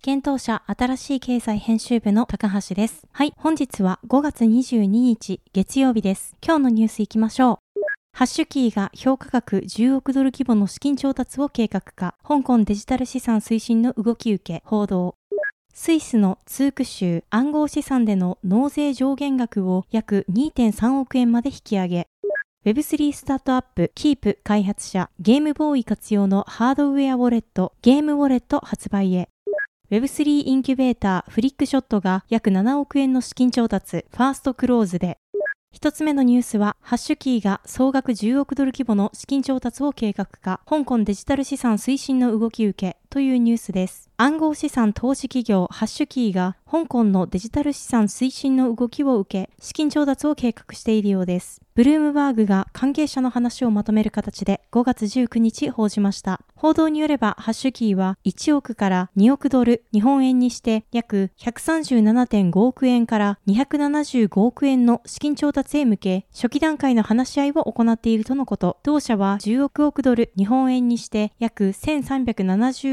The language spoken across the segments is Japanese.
検討者新しい経済編集部の高橋です。はい、本日は5月22日月曜日です。今日のニュースいきましょう。ハッシュキーが評価額10億ドル規模の資金調達を計画化。香港デジタル資産推進の動き受け、報道。スイスのツーク州暗号資産での納税上限額を約2.3億円まで引き上げ、Web3 スタートアップキープ開発者ゲームボーイ活用のハードウェアウォレットゲームウォレット発売へ Web3 インキュベーターフリックショットが約7億円の資金調達ファーストクローズで。一つ目のニュースは、ハッシュキーが総額10億ドル規模の資金調達を計画化、香港デジタル資産推進の動き受け。というニュースです。暗号資産投資企業ハッシュキーが香港のデジタル資産推進の動きを受け、資金調達を計画しているようです。ブルームバーグが関係者の話をまとめる形で5月19日報じました。報道によれば、ハッシュキーは1億から2億ドル、日本円にして約137.5億円から275億円の資金調達へ向け、初期段階の話し合いを行っているとのこと。同社は10億ドル、日本円にして約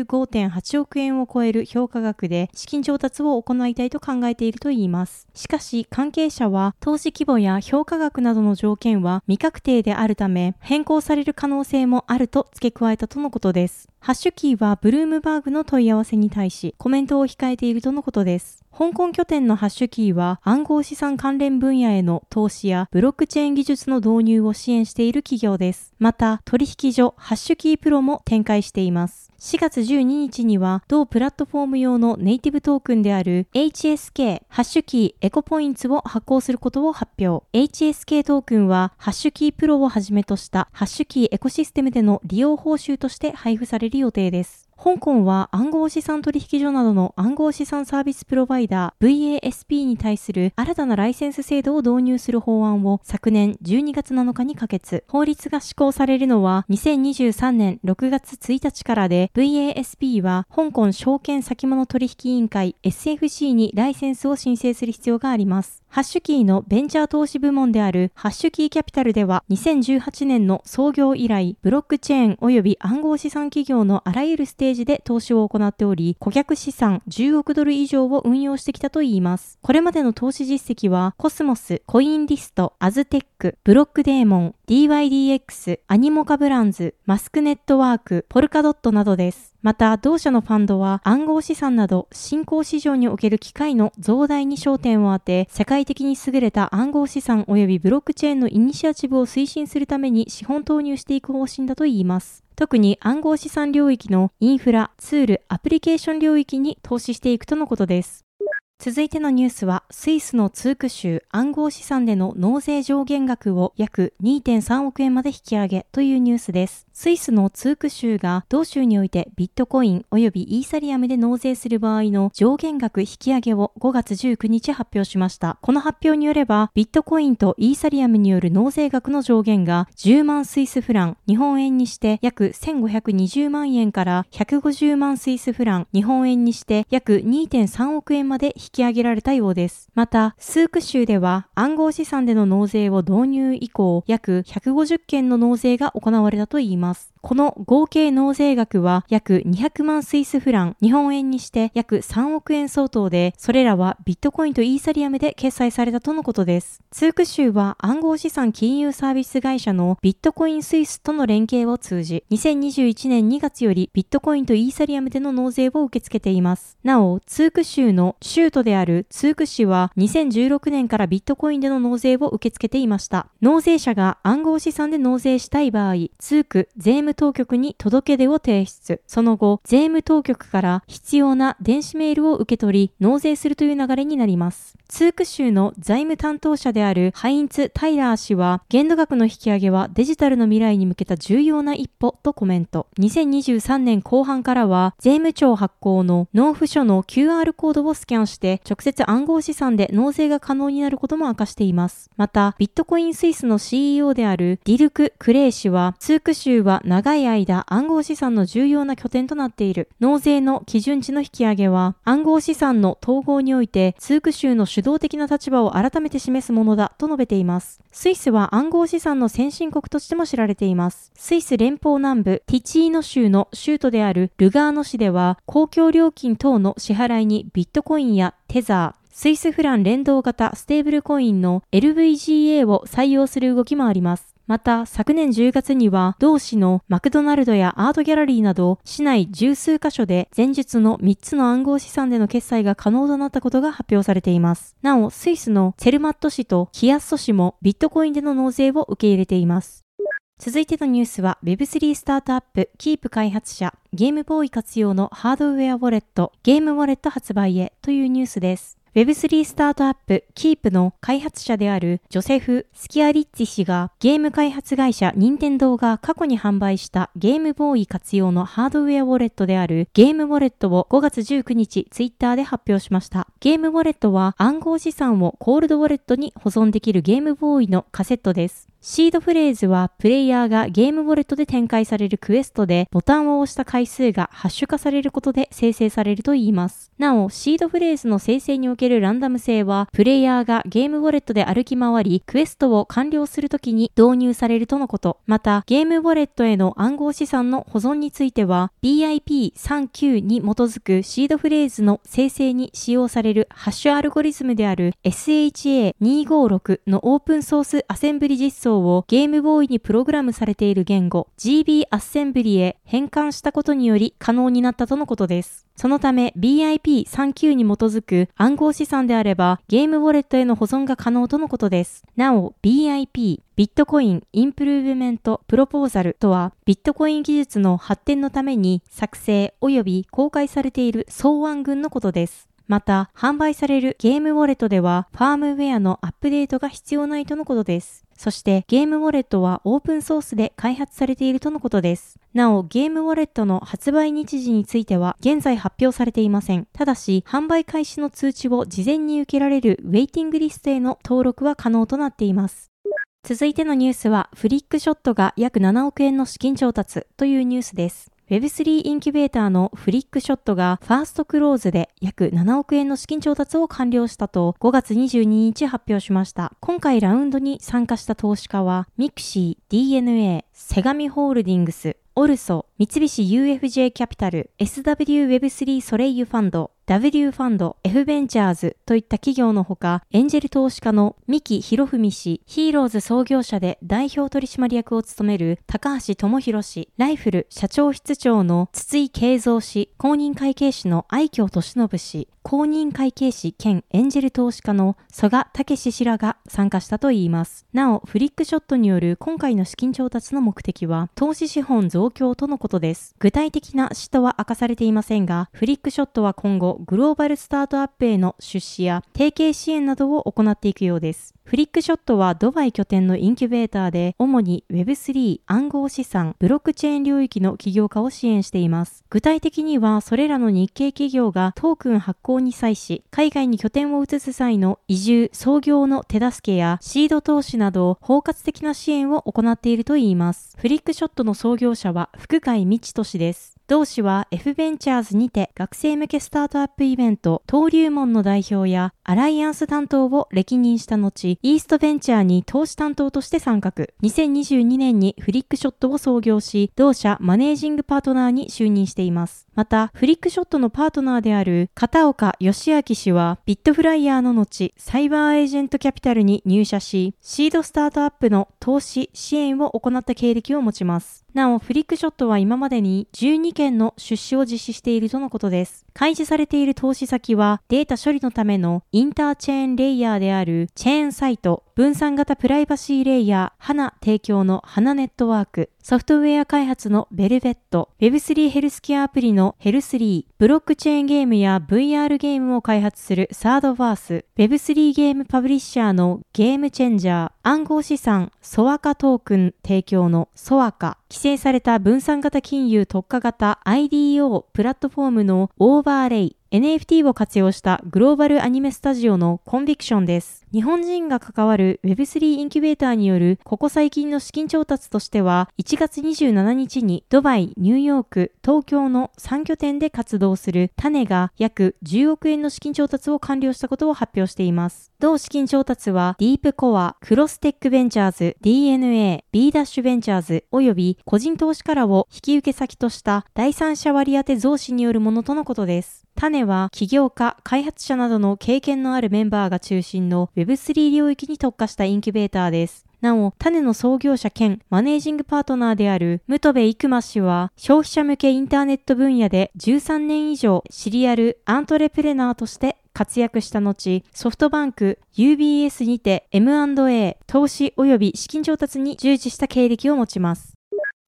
155.8億円を超える評価額で資金調達を行いたいと考えているといいます。しかし、関係者は投資規模や評価額などの条件は未確定であるため、変更される可能性もあると付け加えたとのことです。ハッシュキーはブルームバーグの問い合わせに対しコメントを控えているとのことです。香港拠点のハッシュキーは暗号資産関連分野への投資やブロックチェーン技術の導入を支援している企業です。また、取引所ハッシュキープロも展開しています。4月12日には同プラットフォーム用のネイティブトークンである HSK ハッシュキーエコポインツを発行することを発表。HSK トークンはハッシュキープロをはじめとしたハッシュキーエコシステムでの利用報酬として配布される予定です。香港は暗号資産取引所などの暗号資産サービスプロバイダー VASP に対する新たなライセンス制度を導入する法案を昨年12月7日に可決。法律が施行されるのは2023年6月1日からで VASP は香港証券先物取引委員会 SFC にライセンスを申請する必要があります。ハッシュキーのベンチャー投資部門であるハッシュキーキャピタルでは2018年の創業以来、ブロックチェーン及び暗号資産企業のあらゆるステページで投資を行っており、顧客資産10億ドル以上を運用してきたといいます。これまでの投資実績はコスモス、コインリスト、アズテック、ブロックデーモン、DYDX、アニモカブランズ、マスクネットワーク、ポルカドットなどです。また、同社のファンドは暗号資産など新興市場における機会の増大に焦点を当て、世界的に優れた暗号資産及びブロックチェーンのイニシアチブを推進するために資本投入していく方針だといいます。特に暗号資産領域のインフラ、ツール、アプリケーション領域に投資していくとのことです。続いてのニュースは、スイスのツーク州暗号資産での納税上限額を約2.3億円まで引き上げというニュースです。スイスのツーク州が同州においてビットコイン及びイーサリアムで納税する場合の上限額引き上げを5月19日発表しました。この発表によれば、ビットコインとイーサリアムによる納税額の上限が10万スイスフラン、日本円にして約1520万円から150万スイスフラン、日本円にして約2.3億円まで引引き上げられたようです。また、スーク州では暗号資産での納税を導入以降、約150件の納税が行われたといいます。この合計納税額は約200万スイスフラン、日本円にして約3億円相当で、それらはビットコインとイーサリアムで決済されたとのことです。ツーク州は暗号資産金融サービス会社のビットコインスイスとの連携を通じ、2021年2月よりビットコインとイーサリアムでの納税を受け付けています。なお、ツーク州の州都であるツーク市は2016年からビットコインでの納税を受け付けていました。納税者が暗号資産で納税したい場合、ツーク税務当局に届け出を提出。その後、税務当局から必要な電子メールを受け取り、納税するという流れになります。ツーク州の財務担当者であるハインツ・タイラー氏は、限度額の引き上げはデジタルの未来に向けた重要な一歩とコメント。2023年後半からは、税務庁発行の納付書の QR コードをスキャンして、直接暗号資産で納税が可能になることも明かしています。また、ビットコインスイスの CEO であるディルク・クレイ氏は、ツーク州は長い間暗号資産の重要な拠点となっている。納税の基準値の引き上げは、暗号資産の統合において、ツーク州の主導的な立場を改めて示すものだと述べています。スイスは暗号資産の先進国としても知られています。スイス連邦南部ティチーノ州の州都であるルガーノ市では、公共料金等の支払いにビットコインやテザー、スイスフラン連動型ステーブルコインの LVGA を採用する動きもあります。また、昨年10月には、同市のマクドナルドやアートギャラリーなど、市内十数カ所で前述の3つの暗号資産での決済が可能となったことが発表されています。なお、スイスのチェルマット市とキアッソ市もビットコインでの納税を受け入れています。続いてのニュースは Web3 スタートアップキープ開発者ゲームボーイ活用のハードウェアウォレットゲームウォレット発売へというニュースです。Web3 スタートアップ Keep の開発者であるジョセフ・スキアリッチ氏がゲーム開発会社任天堂が過去に販売したゲームボーイ活用のハードウェアウォレットであるゲームウォレットを5月19日ツイッターで発表しました。ゲームウォレットは暗号資産をコールドウォレットに保存できるゲームボーイのカセットです。シードフレーズはプレイヤーがゲームウォレットで展開されるクエストでボタンを押した回数がハッシュ化されることで生成されるといいます。なお、シードフレーズの生成におけるランダム性はプレイヤーがゲームウォレットで歩き回りクエストを完了するときに導入されるとのこと。また、ゲームウォレットへの暗号資産の保存については BIP39 に基づくシードフレーズの生成に使用されるハッシュアルゴリズムである SHA256 のオープンソースアセンブリ実装をゲームボーイにプログラムされている言語 GB アッセンブリへ変換したことにより可能になったとのことです。そのため BIP39 に基づく暗号資産であればゲームウォレットへの保存が可能とのことです。なお BIP ビットコインインプルーブメントプロポーザルとはビットコイン技術の発展のために作成及び公開されている草案群のことです。また、販売されるゲームウォレットでは、ファームウェアのアップデートが必要ないとのことです。そしてゲームウォレットはオープンソースで開発されているとのことです。なお、ゲームウォレットの発売日時については現在発表されていません。ただし、販売開始の通知を事前に受けられるウェイティングリストへの登録は可能となっています。続いてのニュースは、フリックショットが約7億円の資金調達というニュースです。Web3 インキュベーターのフリックショットがファーストクローズで約7億円の資金調達を完了したと5月22日発表しました。今回ラウンドに参加した投資家はミクシー、DNA、セガミホールディングス、オルソ、三菱 UFJ キャピタル、SWWeb3 ソレイユファンド、W ファンド、F ベンチャーズといった企業のほか、エンジェル投資家の三木博文氏、ヒーローズ創業者で代表取締役を務める高橋智博氏、ライフル社長室長の筒井慶三氏、公認会計士の愛京俊信氏、公認会計士兼エンジェル投資家の曽我武氏らが参加したといいます。なお、フリックショットによる今回の資金調達の目的は、投資資本増強とのことです。具体的な使途は明かされていませんが、フリックショットは今後、グローバルスタートアップへの出資や提携支援などを行っていくようです。フリックショットはドバイ拠点のインキュベーターで、主に Web3 暗号資産、ブロックチェーン領域の起業家を支援しています。具体的には、それらの日系企業がトークン発行に際し、海外に拠点を移す際の移住、創業の手助けやシード投資など包括的な支援を行っているといいます。フリックショットの創業者は福海道俊です。同氏は F ベンチャーズにて学生向けスタートアップイベント、登竜門の代表やアライアンス担当を歴任した後、イーストベンチャーに投資担当として参画。2022年にフリックショットを創業し、同社マネージングパートナーに就任しています。また、フリックショットのパートナーである片岡義明氏は、ビットフライヤーの後、サイバーエージェントキャピタルに入社し、シードスタートアップの投資、支援を行った経歴を持ちます。なお、フリックショットは今までに12件の出資を実施しているとのことです。開示されている投資先は、データ処理のためのインターチェーンレイヤーであるチェーンサイト、分散型プライバシーレイヤー、花提供の花ネットワーク、ソフトウェア開発のベルベット、Web3 ヘルスケアアプリのヘルスリー、ブロックチェーンゲームや VR ゲームを開発するサードバース、Web3 ゲームパブリッシャーのゲームチェンジャー、暗号資産、ソワカトークン提供のソワカ、規制された分散型金融特化型 IDO プラットフォームのオーバーレイ、NFT を活用したグローバルアニメスタジオのコンビクションです。日本人が関わる Web3 インキュベーターによるここ最近の資金調達としては、1月27日にドバイ、ニューヨーク、東京の3拠点で活動する Tanéが約10億円の資金調達を完了したことを発表しています。同資金調達はディープコア、クロステックベンチャーズ、 DeNA、B ダッシュベンチャーズ及び個人投資家らを引き受け先とした第三者割当増資によるものとのことです。種は起業家、開発者などの経験のあるメンバーが中心の Web3 領域に特化したインキュベーターです。なお、種の創業者兼マネージングパートナーであるムトベイクマ氏は、消費者向けインターネット分野で13年以上シリアルアントレプレナーとして活躍した後、ソフトバンク、UBS にて M&A、投資及び資金調達に従事した経歴を持ちます。